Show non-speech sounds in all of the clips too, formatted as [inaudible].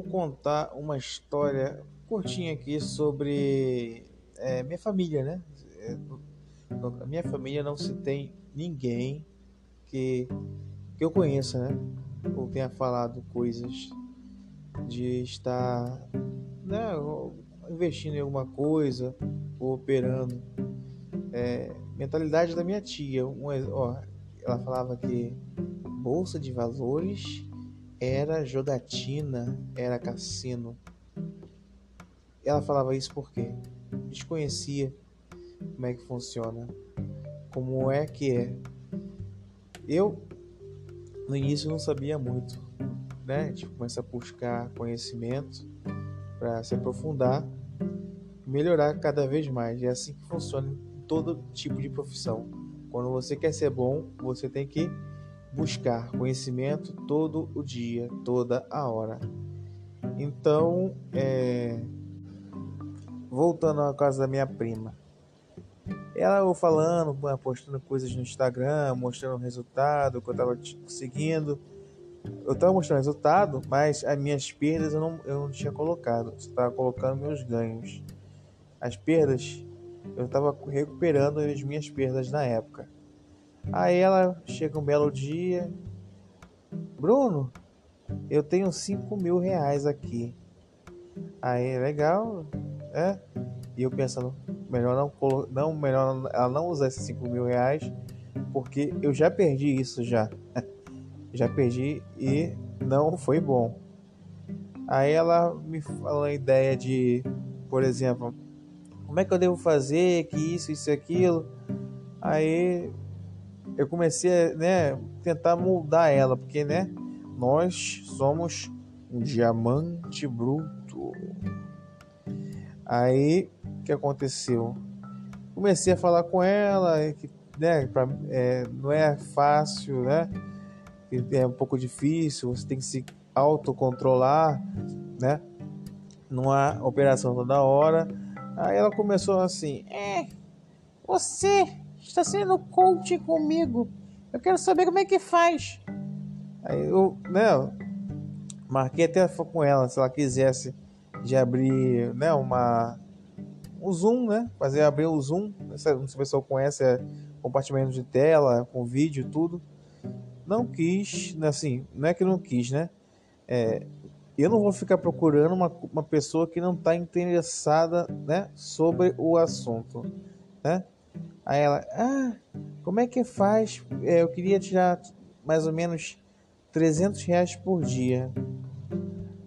vou contar uma história curtinha aqui sobre é, minha família, né? É, na minha família não se tem ninguém que, que eu conheça, né? Ou tenha falado coisas de estar né, investindo em alguma coisa ou operando. É, mentalidade da minha tia. Um, ó, ela falava que bolsa de valores era jogatina, era cassino. Ela falava isso porque desconhecia como é que funciona, como é que é. Eu no início não sabia muito, né? Gente começa a buscar conhecimento para se aprofundar, melhorar cada vez mais. É assim que funciona em todo tipo de profissão. Quando você quer ser bom, você tem que buscar conhecimento todo o dia, toda a hora. Então, é... voltando à casa da minha prima, ela eu falando, postando coisas no Instagram, mostrando o resultado que eu estava conseguindo. Eu estava mostrando o resultado, mas as minhas perdas eu não, eu não tinha colocado. Eu estava colocando meus ganhos. As perdas, eu estava recuperando as minhas perdas na época. Aí ela chega um belo dia. Bruno, eu tenho 5 mil reais aqui. Aí, legal, é? E eu pensando, melhor não, não melhor ela não usar esses 5 mil reais, porque eu já perdi isso já. [laughs] já perdi e não foi bom. Aí ela me falou a ideia de, por exemplo, como é que eu devo fazer, que isso, isso aquilo. Aí eu comecei a né, tentar moldar ela, porque né, nós somos um diamante bruto. Aí o que aconteceu? Comecei a falar com ela, que né, pra, é, não é fácil, né? É um pouco difícil, você tem que se autocontrolar, né? Numa operação toda hora. Aí ela começou assim: É, você está sendo coach comigo. Eu quero saber como é que faz. Aí eu, né, marquei até com ela se ela quisesse de abrir, né, uma um zoom, né, fazer abrir o zoom. Não sei se o pessoal conhece, é compartilhamento de tela, com vídeo, tudo. Não quis, né, assim, não é que não quis, né? É, eu não vou ficar procurando uma, uma pessoa que não está interessada, né, sobre o assunto, né? Aí ela, ah, como é que faz? É, eu queria tirar mais ou menos 300 reais por dia.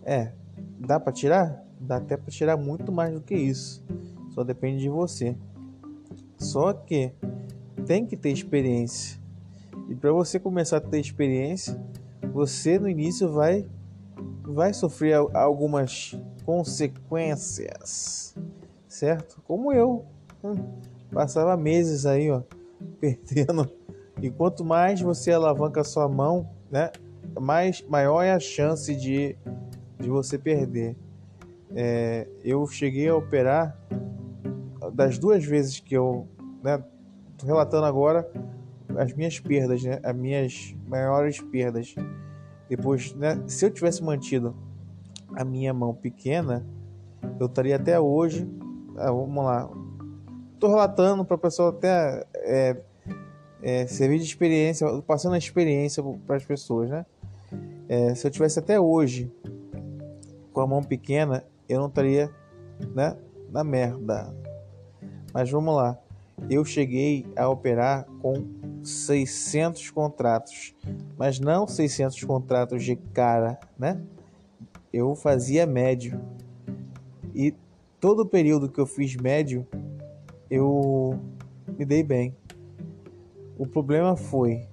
É, dá para tirar? Dá até para tirar muito mais do que isso. Só depende de você. Só que tem que ter experiência. E para você começar a ter experiência, você no início vai vai sofrer algumas consequências, certo? Como eu. Hum. Passava meses aí, ó, [laughs] perdendo. E quanto mais você alavanca a sua mão, né, mais maior é a chance de, de você perder. É, eu cheguei a operar das duas vezes que eu, né, tô relatando agora as minhas perdas, né, as minhas maiores perdas. Depois, né, se eu tivesse mantido a minha mão pequena, eu estaria até hoje, ah, vamos lá, estou relatando para a pessoa até é, é, servir de experiência, passando a experiência para as pessoas, né? É, se eu tivesse até hoje com a mão pequena, eu não estaria, né, na merda. Mas vamos lá. Eu cheguei a operar com 600 contratos, mas não 600 contratos de cara, né? Eu fazia médio. E todo o período que eu fiz médio, eu me dei bem. O problema foi,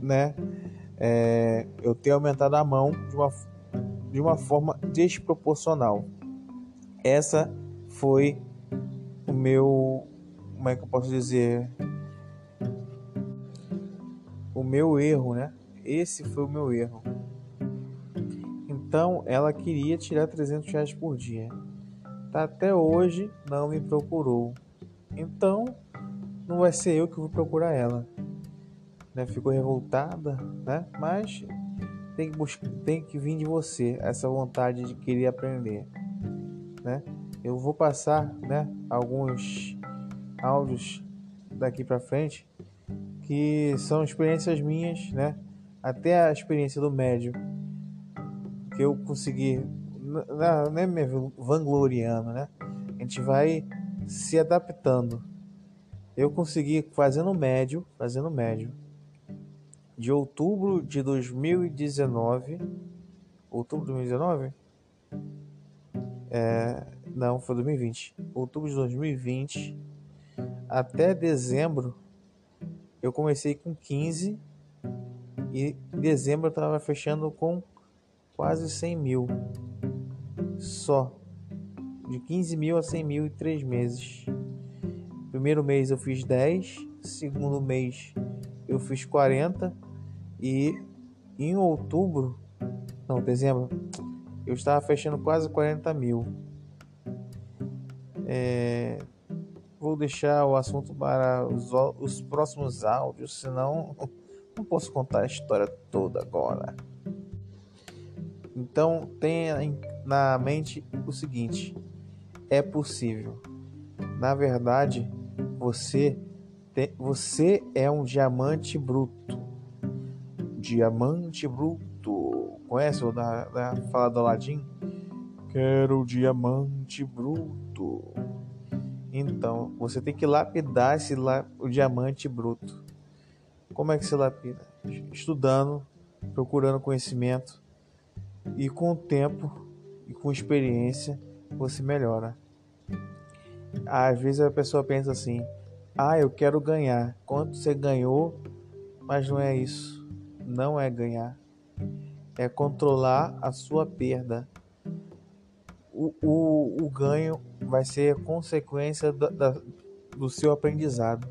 né, é, eu ter aumentado a mão de uma, de uma forma desproporcional. Essa foi o meu, como é que eu posso dizer, o meu erro, né? Esse foi o meu erro. Então ela queria tirar 300 reais por dia. Tá, até hoje não me procurou. Então, não vai ser eu que vou procurar ela. Né? Ficou revoltada, né? Mas tem que buscar, tem que vir de você essa vontade de querer aprender, né? Eu vou passar, né, alguns áudios daqui para frente que são experiências minhas, né? Até a experiência do médio que eu consegui, não é me vangloriando, né? A gente vai se adaptando. Eu consegui fazendo médio, fazendo médio, de outubro de 2019, outubro de 2019? É, não, foi 2020. Outubro de 2020 até dezembro eu comecei com 15 e em dezembro eu estava fechando com quase 100 mil só de 15 mil a 100 mil em três meses. Primeiro mês eu fiz 10, segundo mês eu fiz 40 e em outubro, não, dezembro, eu estava fechando quase 40 mil. É, vou deixar o assunto para os, os próximos áudios, senão [laughs] não posso contar a história toda agora. Então tenha na mente o seguinte: é possível. Na verdade, você tem, você é um diamante bruto diamante bruto. Conhece o da, da fala do Aladdin? Quero diamante bruto. Então, você tem que lapidar esse la, o diamante bruto. Como é que se lapida? Estudando, procurando conhecimento e com o tempo e com experiência você melhora. Às vezes a pessoa pensa assim: "Ah, eu quero ganhar". Quanto você ganhou? Mas não é isso não é ganhar, é controlar a sua perda. O, o, o ganho vai ser consequência da, da, do seu aprendizado.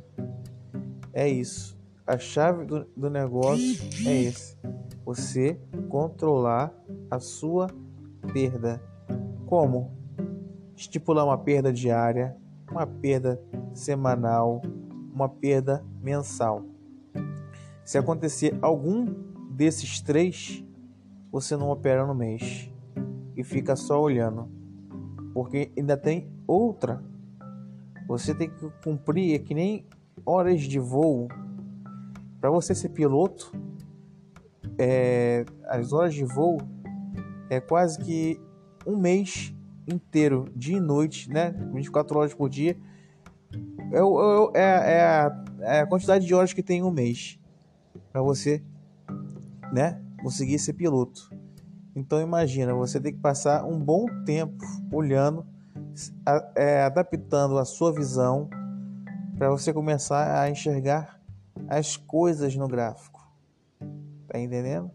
É isso. A chave do, do negócio é esse. Você controlar a sua perda. Como? Estipular uma perda diária, uma perda semanal, uma perda mensal. Se acontecer algum desses três, você não opera no mês e fica só olhando, porque ainda tem outra. Você tem que cumprir é que nem horas de voo. Para você ser piloto, é, as horas de voo é quase que um mês inteiro, dia e noite, né? 24 horas por dia. É, é, é, é, a, é a quantidade de horas que tem um mês para você, né, conseguir ser piloto. Então imagina, você tem que passar um bom tempo olhando, é, adaptando a sua visão para você começar a enxergar as coisas no gráfico. Tá entendendo?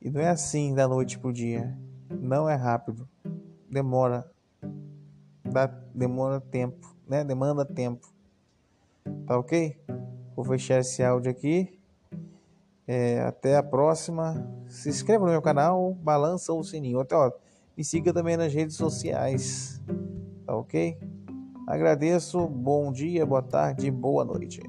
E não é assim da noite pro dia. Não é rápido. Demora. Dá, demora tempo, né? Demanda tempo. Tá ok? Vou fechar esse áudio aqui. É, até a próxima. Se inscreva no meu canal, balança o sininho. Até, ó, me siga também nas redes sociais. Tá ok? Agradeço. Bom dia, boa tarde, boa noite.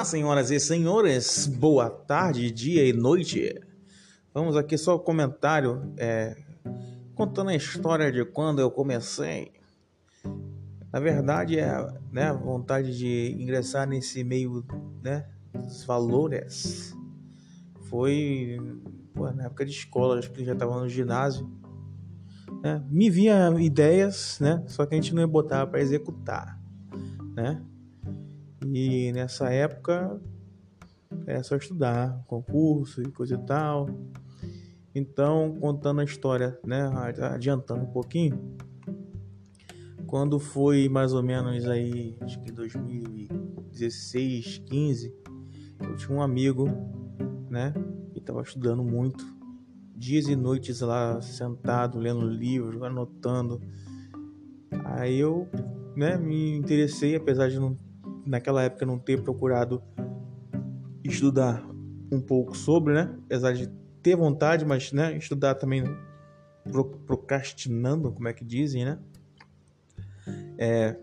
Olá, senhoras e senhores. Boa tarde, dia e noite. Vamos aqui só o um comentário é, contando a história de quando eu comecei. Na verdade, é né, a vontade de ingressar nesse meio né, dos valores foi pô, na época de escola, acho que já estava no ginásio. Né? Me vinha ideias, né? Só que a gente não ia botar para executar, né? E nessa época é só estudar, concurso e coisa e tal. Então, contando a história, né, adiantando um pouquinho, quando foi mais ou menos aí, acho que 2016, 15, eu tinha um amigo, né, que estava estudando muito, dias e noites lá sentado, lendo livros, anotando. Aí eu, né, me interessei, apesar de não, naquela época não ter procurado estudar um pouco sobre, né, apesar de ter vontade, mas né, estudar também procrastinando, como é que dizem, né? É,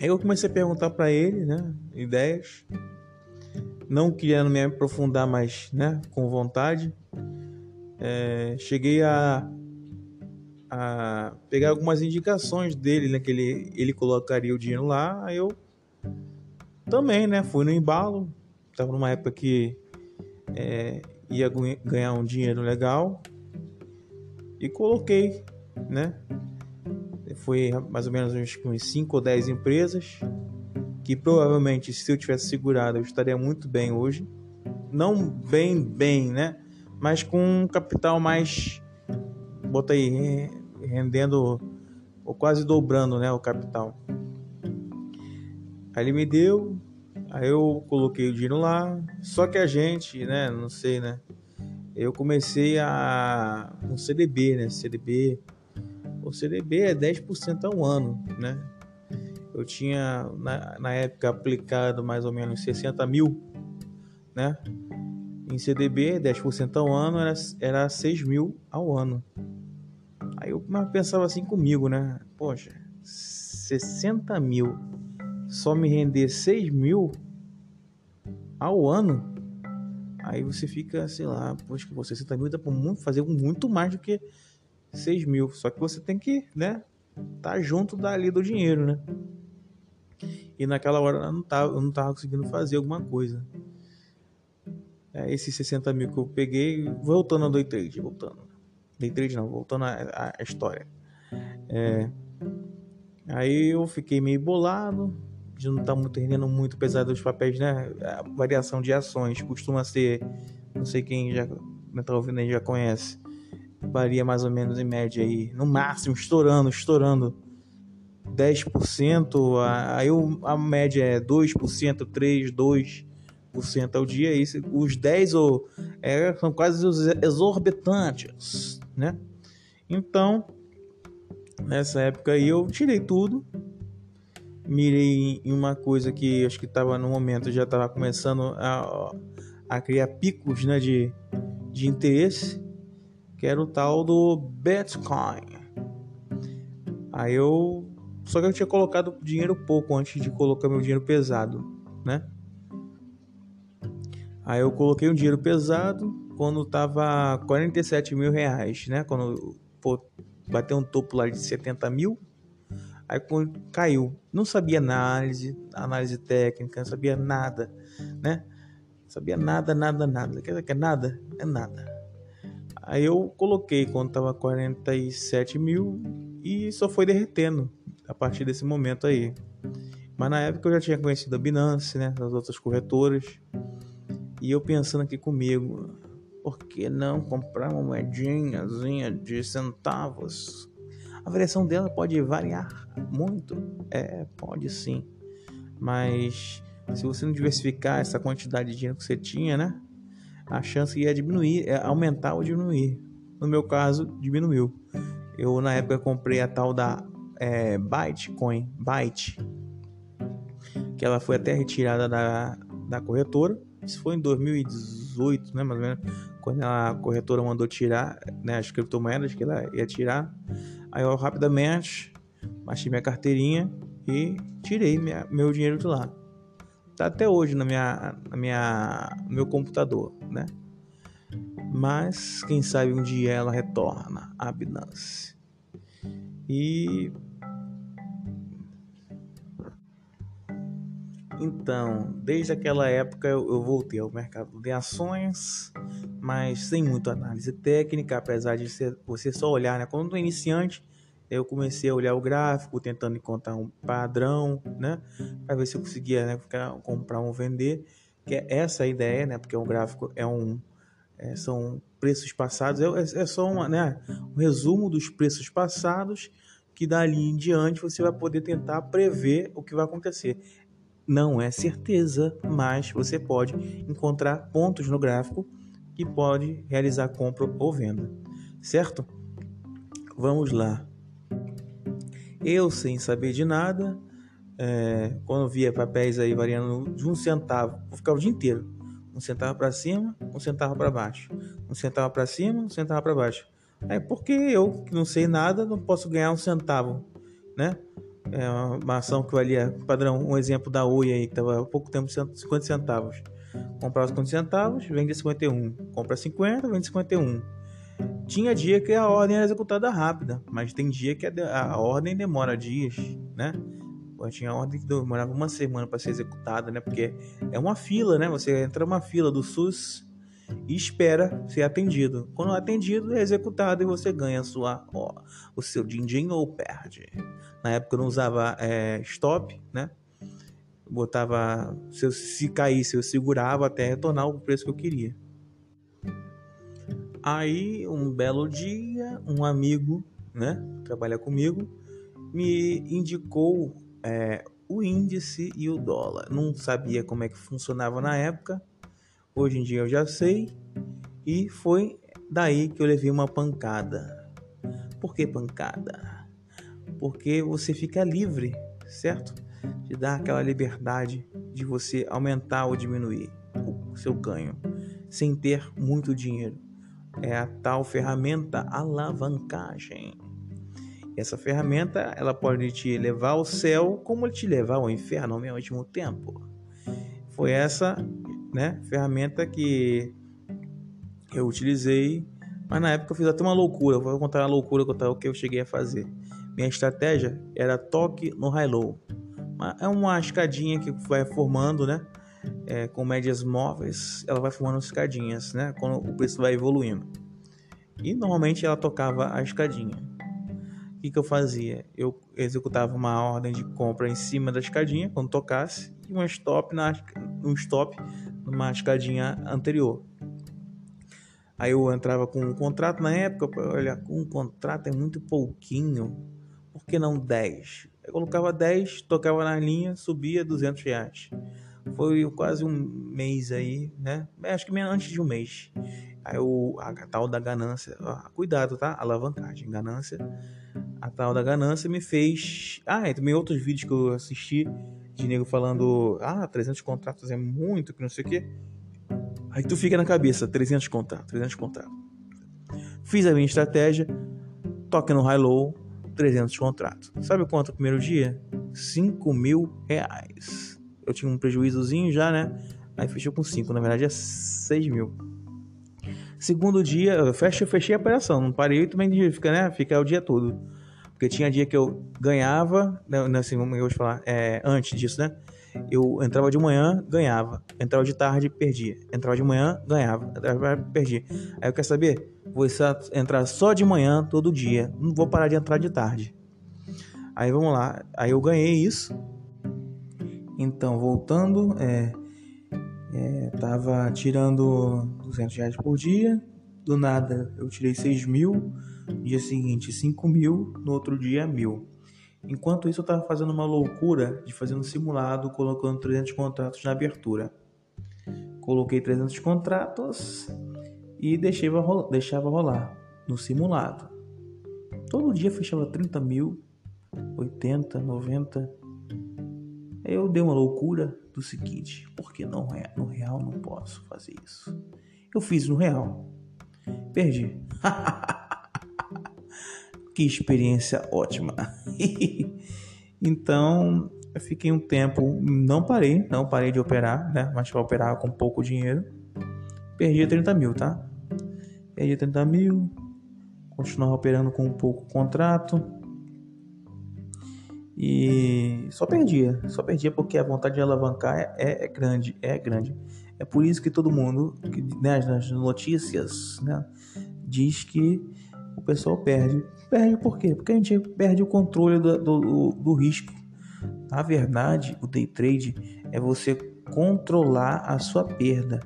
aí eu comecei a perguntar para ele, né, ideias, não querendo me aprofundar mais, né, com vontade. É, cheguei a, a pegar algumas indicações dele, né, que ele, ele colocaria o dinheiro lá, aí eu também, né, fui no embalo, tava numa época que é, ia ganhar um dinheiro legal e coloquei, né? Foi mais ou menos uns 5 ou 10 empresas que provavelmente se eu tivesse segurado eu estaria muito bem hoje. Não bem, bem, né? Mas com um capital mais. Bota aí, rendendo ou quase dobrando né, o capital. Aí ele me deu, aí eu coloquei o dinheiro lá. Só que a gente, né? Não sei, né? eu comecei a um CDB, né? CDB, o CDB é 10% ao ano, né? Eu tinha na, na época aplicado mais ou menos 60 mil, né? Em CDB, 10% ao ano era, era 6 mil ao ano. Aí eu pensava assim comigo, né? Poxa, 60 mil só me render 6 mil ao ano Aí você fica, sei lá, poxa, que você 60 mil dá pra fazer muito mais do que 6 mil. Só que você tem que, né, tá junto dali do dinheiro, né? E naquela hora eu não tava, eu não tava conseguindo fazer alguma coisa. É, esses 60 mil que eu peguei, voltando ao day trade, voltando. Day trade não, voltando à história. É, aí eu fiquei meio bolado, de não estar tá muito rendendo muito, apesar dos papéis, né? A variação de ações costuma ser, não sei quem já está ouvindo aí já conhece, varia mais ou menos em média aí, no máximo, estourando, estourando 10%, aí a média é 2%, 3%, 2% ao dia, isso, os 10 ou, é, são quase os exorbitantes, né? Então, nessa época aí eu tirei tudo, mirei em uma coisa que acho que estava no momento já estava começando a, a criar picos né, de, de interesse, que era o tal do Bitcoin. Aí eu. Só que eu tinha colocado dinheiro pouco antes de colocar meu dinheiro pesado, né? Aí eu coloquei um dinheiro pesado quando tava 47 mil reais, né? Quando pô, bateu um topo lá de 70 mil. Aí caiu. Não sabia análise, análise técnica, não sabia nada, né? Sabia nada, nada, nada. Quer dizer que é nada? É nada. Aí eu coloquei quando tava 47 mil e só foi derretendo a partir desse momento aí. Mas na época eu já tinha conhecido a Binance, né? Das outras corretoras. E eu pensando aqui comigo, por que não comprar uma moedinhazinha de centavos? A variação dela pode variar muito, é, pode sim, mas se você não diversificar essa quantidade de dinheiro que você tinha, né, a chance ia diminuir, é aumentar ou diminuir. No meu caso, diminuiu. Eu na época comprei a tal da é, Bytecoin, Byte, que ela foi até retirada da, da corretora. Isso foi em 2018, né, mais ou menos, quando a corretora mandou tirar né, as criptomoedas que ela ia tirar. Aí eu rapidamente baixei minha carteirinha e tirei minha, meu dinheiro de lá. Tá até hoje na minha, na minha, meu computador, né? Mas quem sabe um dia ela retorna à Binance. E Então, desde aquela época eu, voltei ao mercado de ações, mas sem muita análise técnica, apesar de ser, você só olhar, né? Quando eu iniciante, eu comecei a olhar o gráfico, tentando encontrar um padrão, né? Para ver se eu conseguia né, comprar ou vender. Que é essa a ideia, né? Porque o gráfico é um, é, são preços passados, é, é só uma, né, um resumo dos preços passados que dali em diante você vai poder tentar prever o que vai acontecer não é certeza, mas você pode encontrar pontos no gráfico que pode realizar compra ou venda, certo? Vamos lá. Eu, sem saber de nada, é, quando via papéis aí variando de um centavo, vou ficar o dia inteiro. Um centavo para cima, um centavo para baixo. Um centavo para cima, um centavo para baixo. É porque eu, que não sei nada, não posso ganhar um centavo, né? É uma ação que valia, padrão, um exemplo da Oi aí, que estava há pouco tempo 50 centavos. Comprava 50 centavos, vende 51. Compra 50, vende 51. Tinha dia que a ordem era executada rápida, mas tem dia que a, a ordem demora dias, né? tinha ordem que demorava uma semana para ser executada, né? Porque é uma fila, né? Você entra numa fila do SUS e espera ser atendido. Quando é atendido, é executado e você ganha sua, ó, o seu din-din ou perde. Na época eu não usava é, stop, né? Botava, se, eu, se caísse, eu segurava até retornar o preço que eu queria. Aí, um belo dia, um amigo, né, trabalha comigo, me indicou é, o índice e o dólar. Não sabia como é que funcionava na época, Hoje em dia eu já sei e foi daí que eu levei uma pancada. Por que pancada? Porque você fica livre, certo? De dar aquela liberdade de você aumentar ou diminuir o seu ganho sem ter muito dinheiro. É a tal ferramenta alavancagem. Essa ferramenta ela pode te levar ao céu como te levar ao inferno ao mesmo tempo. Foi essa né, ferramenta que eu utilizei, mas na época eu fiz até uma loucura. Eu vou contar uma loucura que eu cheguei a fazer. Minha estratégia era toque no high-low. É uma escadinha que vai formando, né? É, com médias móveis, ela vai formando escadinhas, né? Quando o preço vai evoluindo. E normalmente ela tocava a escadinha. O que, que eu fazia? Eu executava uma ordem de compra em cima da escadinha quando tocasse e um stop na um stop numa escadinha anterior. Aí eu entrava com um contrato na época, olha, um contrato é muito pouquinho, por que não 10? Eu colocava 10, tocava na linha, subia 200 reais. Foi quase um mês aí, né? Acho que menos antes de um mês. Aí o, a, a tal da ganância, ó, cuidado, tá? Alavancagem, ganância. A tal da ganância me fez. Ah, e também outros vídeos que eu assisti de nego falando, ah, 300 contratos é muito, que não sei o quê. Aí tu fica na cabeça, 300 contratos, 300 contratos. Fiz a minha estratégia, toque no high-low, 300 contratos. Sabe quanto o primeiro dia? 5 mil reais. Eu tinha um prejuízozinho já, né? Aí fechou com 5, na verdade é 6 mil. Segundo dia, eu fechei, fechei a operação, não parei também de ficar, né? Ficar o dia todo. Porque tinha dia que eu ganhava, né, assim, vou falar, é, antes disso, né? Eu entrava de manhã, ganhava. Entrava de tarde, perdia. Entrava de manhã, ganhava. Entrava, perdia. Aí eu quero saber, vou entrar só de manhã todo dia. Não vou parar de entrar de tarde. Aí vamos lá. Aí eu ganhei isso. Então, voltando, é, é, tava tirando 200 reais por dia. Do nada, eu tirei 6 mil dia seguinte 5 mil, no outro dia mil. Enquanto isso, eu estava fazendo uma loucura de fazer um simulado, colocando 300 contratos na abertura. Coloquei 300 contratos e deixava rolar, deixava rolar no simulado. Todo dia fechava 30 mil, 80, 90. Eu dei uma loucura do seguinte: porque não é no real não posso fazer isso. Eu fiz no real, perdi. [laughs] Que experiência ótima. [laughs] então, eu fiquei um tempo, não parei, não parei de operar, né? Mas para operar com pouco dinheiro. Perdi 30 mil, tá? Perdi 30 mil. Continuava operando com um pouco contrato. E só perdia, só perdia porque a vontade de alavancar é, é, é grande, é grande. É por isso que todo mundo, né, nas notícias, né, diz que o pessoal perde. Perde por quê? Porque a gente perde o controle do, do, do risco. Na verdade, o day trade é você controlar a sua perda.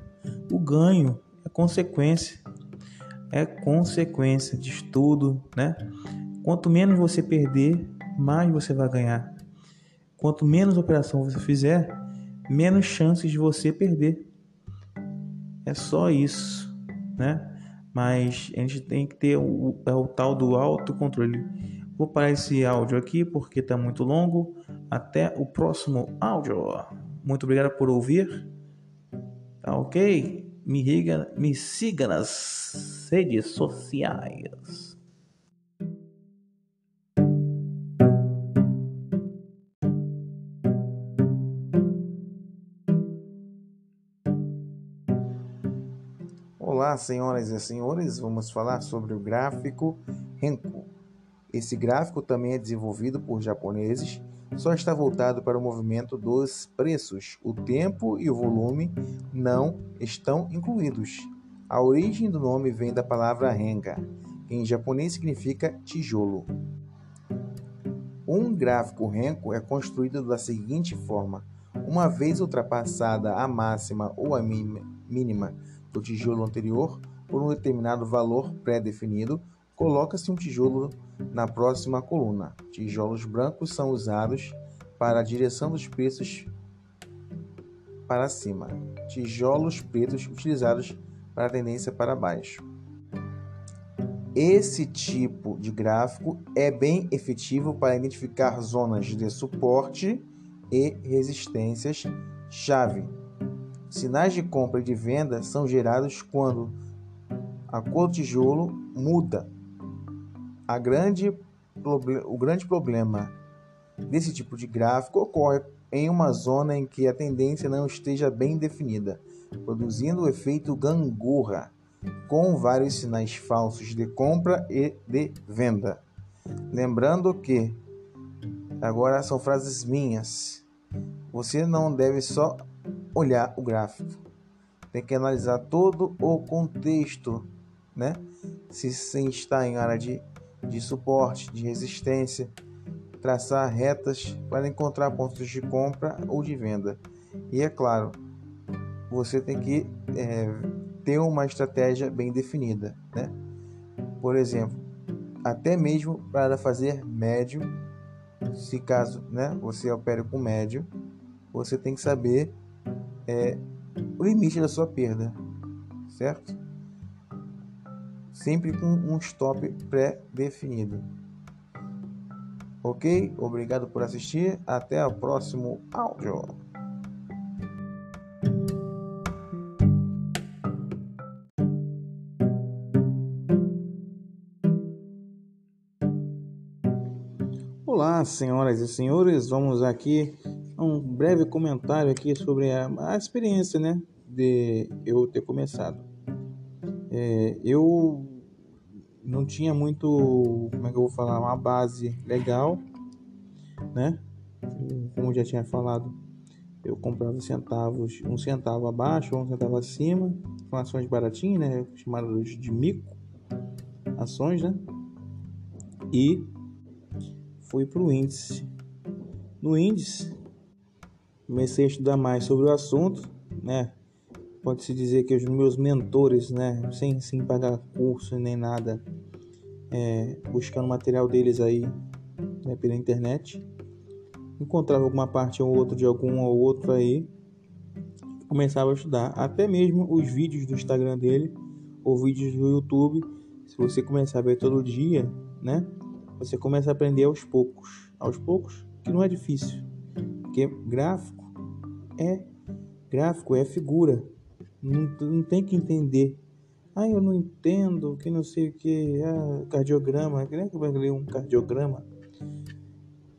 O ganho é consequência. É consequência de estudo, né? Quanto menos você perder, mais você vai ganhar. Quanto menos operação você fizer, menos chances de você perder. É só isso, né? Mas a gente tem que ter o, é o tal do autocontrole. Vou parar esse áudio aqui porque está muito longo. Até o próximo áudio. Muito obrigado por ouvir. Tá ok? me, riga, me siga nas redes sociais. Olá, senhoras e senhores, vamos falar sobre o gráfico Renko. Esse gráfico também é desenvolvido por japoneses, só está voltado para o movimento dos preços. O tempo e o volume não estão incluídos. A origem do nome vem da palavra renga, que em japonês significa tijolo. Um gráfico Renko é construído da seguinte forma: uma vez ultrapassada a máxima ou a mínima do tijolo anterior por um determinado valor pré-definido, coloca-se um tijolo na próxima coluna. Tijolos brancos são usados para a direção dos preços para cima. Tijolos pretos utilizados para a tendência para baixo. Esse tipo de gráfico é bem efetivo para identificar zonas de suporte e resistências chave Sinais de compra e de venda são gerados quando a cor do tijolo muda. Grande, o grande problema desse tipo de gráfico ocorre em uma zona em que a tendência não esteja bem definida, produzindo o efeito gangorra, com vários sinais falsos de compra e de venda. Lembrando que, agora são frases minhas, você não deve só olhar o gráfico. Tem que analisar todo o contexto, né? Se, se está em área de, de suporte, de resistência, traçar retas para encontrar pontos de compra ou de venda. E é claro, você tem que é, ter uma estratégia bem definida, né? Por exemplo, até mesmo para fazer médio, se caso né, você opere com médio, você tem que saber é, o limite da sua perda, certo? Sempre com um stop pré-definido. Ok? Obrigado por assistir. Até o próximo áudio. Olá, senhoras e senhores, vamos aqui um breve comentário aqui sobre a, a experiência, né, de eu ter começado. É, eu não tinha muito, como é que eu vou falar, uma base legal, né? Como já tinha falado, eu comprava centavos, um centavo abaixo, um centavo acima, com ações baratinhas, né? Chamadas de mico, ações, né? E fui para o índice. No índice, comecei a estudar mais sobre o assunto, né? Pode-se dizer que os meus mentores, né, sem, sem pagar curso nem nada, é, buscando material deles aí né, pela internet, encontrava alguma parte ou outra de algum ou outro aí, começava a estudar. Até mesmo os vídeos do Instagram dele ou vídeos do YouTube, se você começar a ver todo dia, né, você começa a aprender aos poucos. Aos poucos, que não é difícil. Porque gráfico é gráfico, é figura. Não, não tem que entender. Ah, eu não entendo, que não sei o que, ah, cardiograma, que nem que vai ler um cardiograma.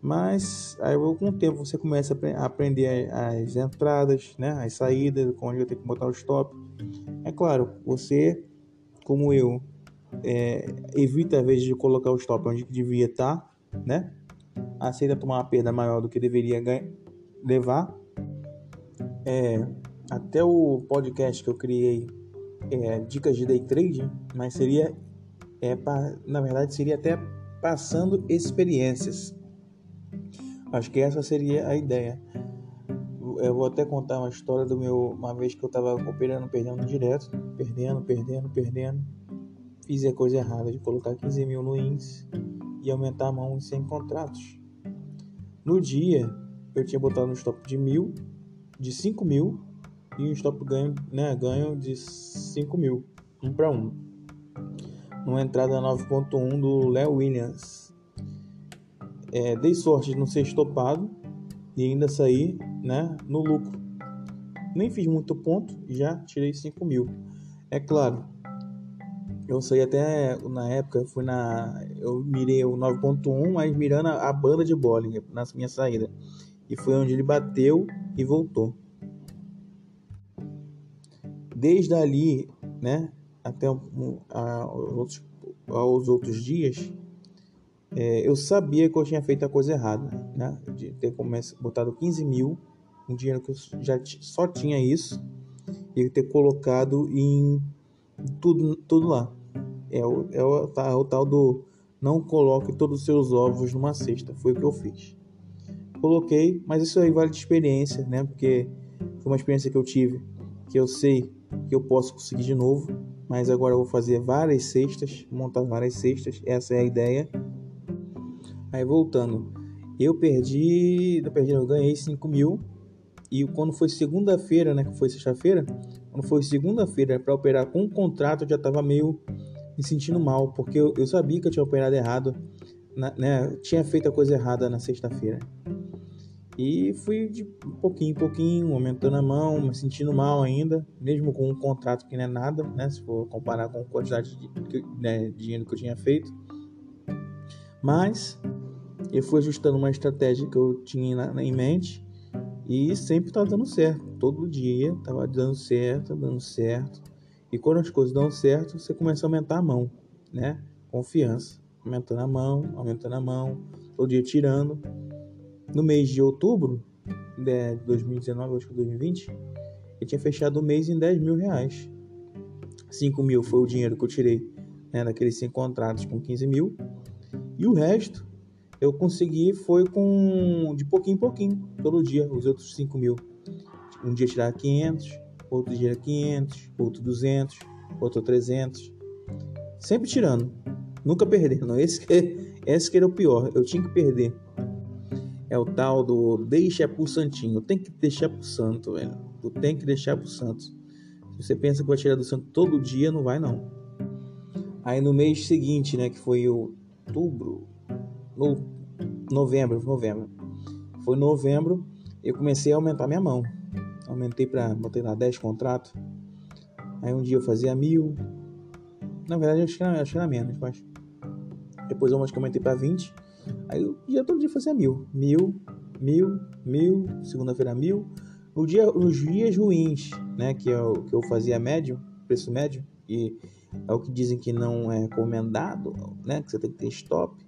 Mas aí com o tempo você começa a aprender as entradas, né, as saídas, onde eu tenho que botar o stop. É claro, você, como eu, é, evita às vezes de colocar o stop onde devia estar, né? Aceita tomar uma perda maior do que deveria ganhar levar. É, até o podcast que eu criei, é, dicas de day trade, mas seria, é, pra, na verdade, seria até passando experiências. Acho que essa seria a ideia. Eu vou até contar uma história do meu, uma vez que eu estava operando, perdendo direto, perdendo, perdendo, perdendo. Fiz a coisa errada de colocar 15 mil no índice e aumentar a mão em 100 contratos. No dia, eu tinha botado um stop de mil, de 5 mil e um stop ganho, né, ganho de 5 mil, um para um. Numa entrada 9.1 do Léo Williams. É, dei sorte de não ser estopado e ainda sair né, no lucro. nem fiz muito ponto, já tirei 5 mil. É claro, eu saí até na época, fui na. Eu mirei o 9.1, mas mirando a, a banda de bowling na minha saída. E foi onde ele bateu e voltou. Desde ali, né, até um, a, outros, outros dias, é, eu sabia que eu tinha feito a coisa errada, né? De ter começado, botado 15 mil, um dinheiro que eu já só tinha isso, e ter colocado em tudo, tudo lá. É o, é, o, tá, é o tal do não coloque todos os seus ovos numa cesta. Foi o que eu fiz. Coloquei, mas isso aí vale de experiência, né? Porque foi uma experiência que eu tive, que eu sei que eu posso conseguir de novo. Mas agora eu vou fazer várias cestas, montar várias cestas. Essa é a ideia. Aí voltando, eu perdi, eu perdi, eu ganhei 5 mil. E quando foi segunda-feira, né? Que foi sexta-feira, quando foi segunda-feira para operar com um contrato, eu já estava meio me sentindo mal, porque eu, eu sabia que eu tinha operado errado, na, né? Tinha feito a coisa errada na sexta-feira. E fui de pouquinho em pouquinho, aumentando a mão, me sentindo mal ainda, mesmo com um contrato que não é nada, né? Se for comparar com a quantidade de, né, dinheiro que eu tinha feito. Mas eu fui ajustando uma estratégia que eu tinha em mente e sempre estava dando certo. Todo dia estava dando certo, dando certo. E quando as coisas dão certo, você começa a aumentar a mão, né? Confiança. Aumentando a mão, aumentando a mão, todo dia tirando. No mês de outubro de 2019, acho que 2020, eu tinha fechado o mês em 10 mil reais. 5 mil foi o dinheiro que eu tirei né, daqueles 5 contratos com 15 mil. E o resto eu consegui foi com de pouquinho em pouquinho, todo dia, os outros 5 mil. Um dia tirar 500, outro dia 500, outro 200, outro 300. Sempre tirando, nunca perdendo. Esse que, esse que era o pior, eu tinha que perder. É o tal do deixa pro santinho. Tem que deixar pro santo, velho. Tu tem que deixar pro santo. Se você pensa que vai tirar do santo todo dia, não vai não. Aí no mês seguinte, né, que foi outubro, no novembro, novembro. Foi novembro, eu comecei a aumentar minha mão. Aumentei para, botei lá 10 contratos. Aí um dia eu fazia mil. Na verdade, eu acho que era, menos, mas. Depois eu acho que aumentei para 20. Aí o dia todo dia fazia mil. Mil, mil, mil. Segunda-feira mil. No dia, nos dias ruins, né? Que é o que eu fazia médio, preço médio. E é o que dizem que não é recomendado, né? Que você tem que ter stop.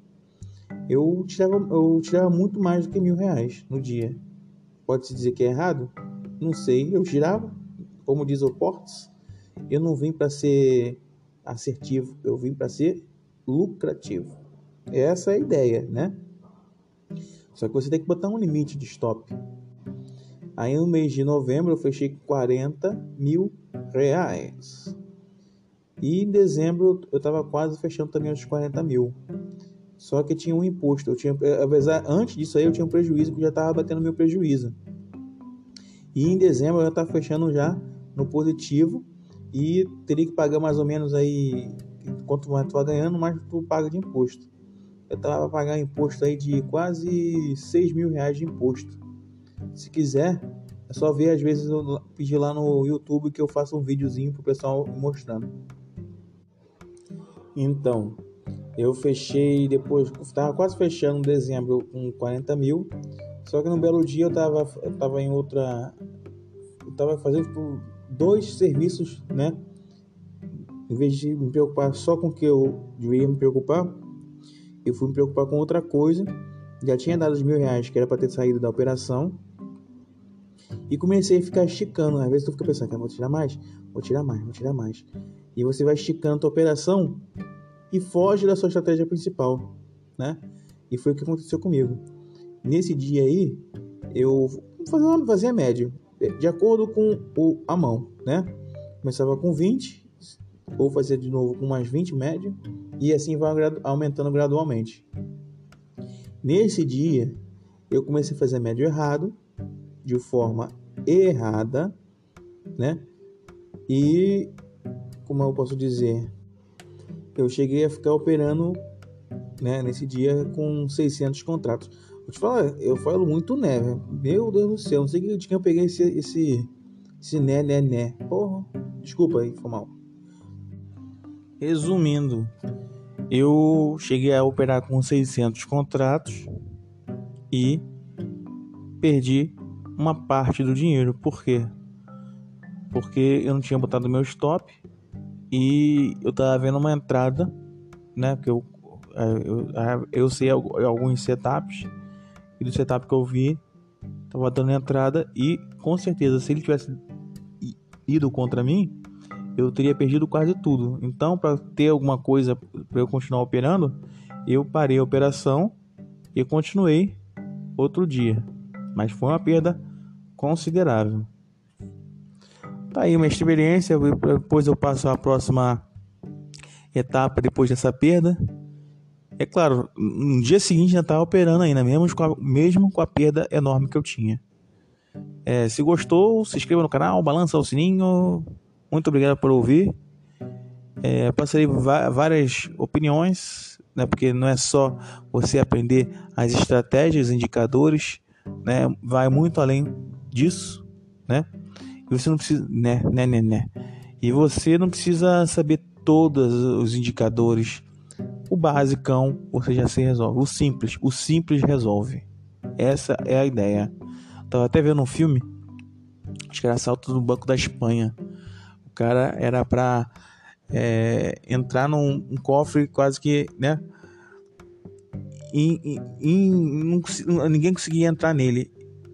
Eu tirava, eu tirava muito mais do que mil reais no dia. Pode-se dizer que é errado? Não sei, eu girava, como diz o Portes, eu não vim para ser assertivo, eu vim para ser lucrativo. Essa é a ideia, né? Só que você tem que botar um limite de stop. Aí no mês de novembro eu fechei 40 mil reais. E em dezembro eu estava quase fechando também os 40 mil. Só que tinha um imposto. Eu tinha, apesar, antes disso aí eu tinha um prejuízo que já estava batendo meu prejuízo. E em dezembro eu estava fechando já no positivo e teria que pagar mais ou menos aí quanto mais tu vai ganhando, mais tu paga de imposto. Eu estava a pagar imposto aí de quase 6 mil reais de imposto. Se quiser, é só ver, às vezes eu pedir lá no YouTube que eu faço um videozinho pro pessoal mostrando. Então, eu fechei depois, estava quase fechando dezembro com 40 mil. Só que no belo dia eu tava, eu tava em outra. Eu tava fazendo tipo, dois serviços, né? Em vez de me preocupar só com o que eu devia me preocupar, eu fui me preocupar com outra coisa. Já tinha dado os mil reais que era para ter saído da operação. E comecei a ficar esticando. Às vezes tu fica pensando, que vou tirar mais, vou tirar mais, vou tirar mais. E você vai esticando a tua operação e foge da sua estratégia principal, né? E foi o que aconteceu comigo. Nesse dia aí, eu fazia, fazia médio, de acordo com o, a mão, né? Começava com 20, ou fazia de novo com mais 20 médio, e assim vai aumentando gradualmente. Nesse dia, eu comecei a fazer médio errado, de forma errada, né? E, como eu posso dizer, eu cheguei a ficar operando né, nesse dia com 600 contratos. Vou te falar, eu falo muito neve. Meu Deus do céu, não sei de quem eu peguei esse, esse Esse né, né, né. Porra, desculpa aí, foi mal. Resumindo, eu cheguei a operar com 600 contratos e perdi uma parte do dinheiro. Por quê? Porque eu não tinha botado meu stop e eu tava vendo uma entrada, né? Porque eu, é, eu, eu sei alguns setups e do setup que eu vi, tava dando entrada e com certeza se ele tivesse ido contra mim, eu teria perdido quase tudo. Então, para ter alguma coisa para eu continuar operando, eu parei a operação e continuei outro dia. Mas foi uma perda considerável. Tá aí uma experiência, depois eu passo a próxima etapa depois dessa perda. É claro, no dia seguinte já estava operando ainda, mesmo com, a, mesmo com a perda enorme que eu tinha. É, se gostou, se inscreva no canal, balança o sininho. Muito obrigado por ouvir. É, passei várias opiniões, né, porque não é só você aprender as estratégias, indicadores, né, vai muito além disso, né? E você não precisa, né, né, né, né. E você não precisa saber todos os indicadores. O basicão você já se resolve. O simples, o simples resolve. Essa é a ideia. Tava até vendo um filme, acho que era Assalto no Banco da Espanha. Cara era pra é, entrar num um cofre quase que, né? E, e, e ninguém conseguia entrar nele.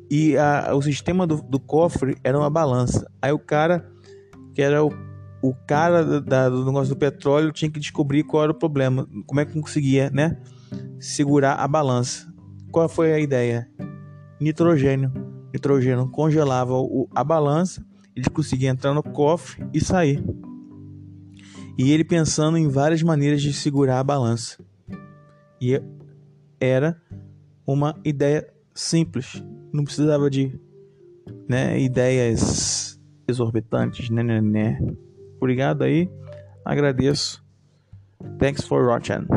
E a, o sistema do, do, cofre era uma balança. Aí o cara, que era o, o cara da, do negócio do petróleo, tinha que descobrir qual era o problema. Como é que conseguia, né? Segurar a balança. Qual foi a ideia? Nitrogênio. Nitrogênio congelava o, a balança, ele conseguia entrar no cofre e sair. E ele pensando em várias maneiras de segurar a balança. E era uma ideia simples, não precisava de né, ideias exorbitantes, né, né, né. Obrigado aí, agradeço. Thanks for watching.